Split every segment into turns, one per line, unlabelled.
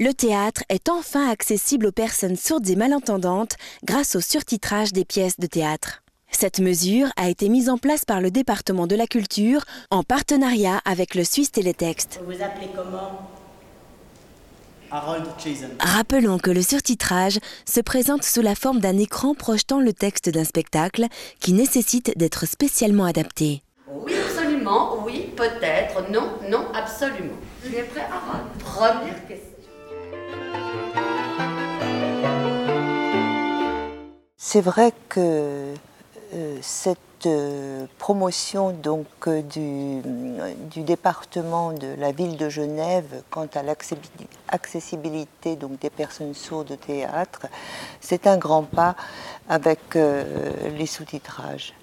Le théâtre est enfin accessible aux personnes sourdes et malentendantes grâce au surtitrage des pièces de théâtre. Cette mesure a été mise en place par le département de la culture en partenariat avec le Suisse Télétexte.
Vous vous appelez comment?
Rappelons que le surtitrage se présente sous la forme d'un écran projetant le texte d'un spectacle qui nécessite d'être spécialement adapté.
Oui, absolument, oui, peut-être, non, non, absolument. Je suis prêt, Harold? Première question.
C'est vrai que euh, cette promotion donc euh, du, département de la ville de Genève quant à l'accessibilité donc des personnes sourdes au théâtre, c'est un grand pas avec les sous-titrages.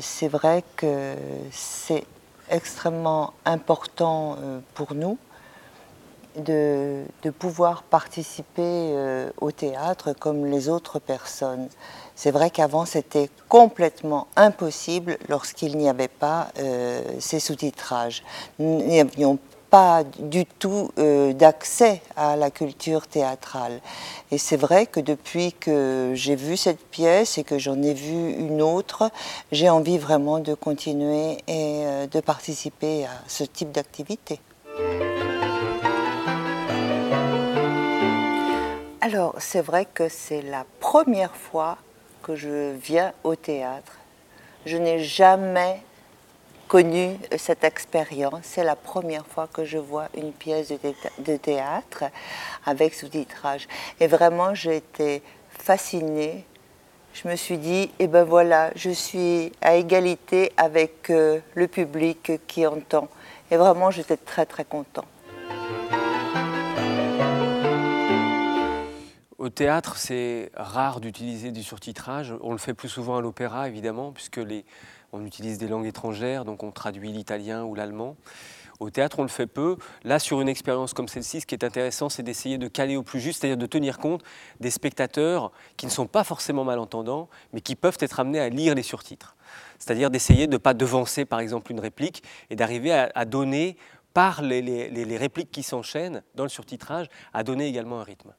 c'est vrai que c'est extrêmement important pour nous de, pouvoir participer au théâtre comme les autres personnes. C'est vrai qu'avant c'était complètement impossible lorsqu'il n'y avait pas euh, ces sous-titrages. Nous n'avions pas du tout euh, d'accès à la culture théâtrale. Et c'est vrai que depuis que j'ai vu cette pièce et que j'en ai vu une autre, j'ai envie vraiment de continuer et euh, de participer à ce type d'activité. Alors, c'est vrai que c'est la première fois que je viens au théâtre. Je n'ai jamais connu cette expérience. C'est la première fois que je vois une pièce de théâtre avec sous-titrage. Et vraiment, j'ai été fascinée. Je me suis dit, eh ben voilà, je suis à égalité avec euh, le public qui entend. Et vraiment, j'étais très très content.
Au théâtre, c'est rare d'utiliser du surtitrage. On le fait plus souvent à l'opéra, évidemment, puisque les, on utilise des langues étrangères, donc on traduit l'italien ou l'allemand. Au théâtre, on le fait peu. Là, sur une expérience comme celle-ci, ce qui est intéressant, c'est d'essayer de caler au plus juste, c'est-à-dire de tenir compte des spectateurs qui ne sont pas forcément malentendants, mais qui peuvent être amenés à lire les surtitres. C'est-à-dire d'essayer de ne pas devancer, par exemple, une réplique et d'arriver à, donner, par les, les répliques qui s'enchaînent dans le surtitrage, à donner également un rythme.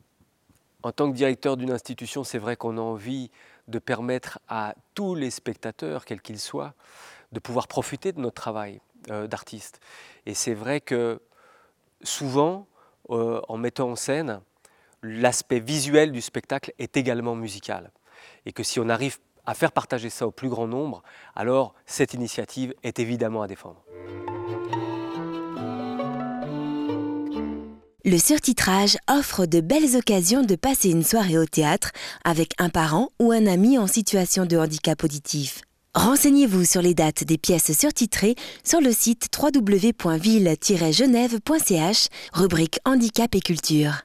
En tant que directeur d'une institution, c'est vrai qu'on a envie de permettre à tous les spectateurs, quels qu'ils soient, de pouvoir profiter de notre travail euh, d'artiste. Et c'est vrai que souvent, euh, en mettant en scène, l'aspect visuel du spectacle est également musical. Et que si on arrive à faire partager ça au plus grand nombre, alors cette initiative est évidemment à défendre.
Le surtitrage offre de belles occasions de passer une soirée au théâtre avec un parent ou un ami en situation de handicap auditif. Renseignez-vous sur les dates des pièces surtitrées sur le site www.ville-genève.ch, rubrique Handicap et Culture.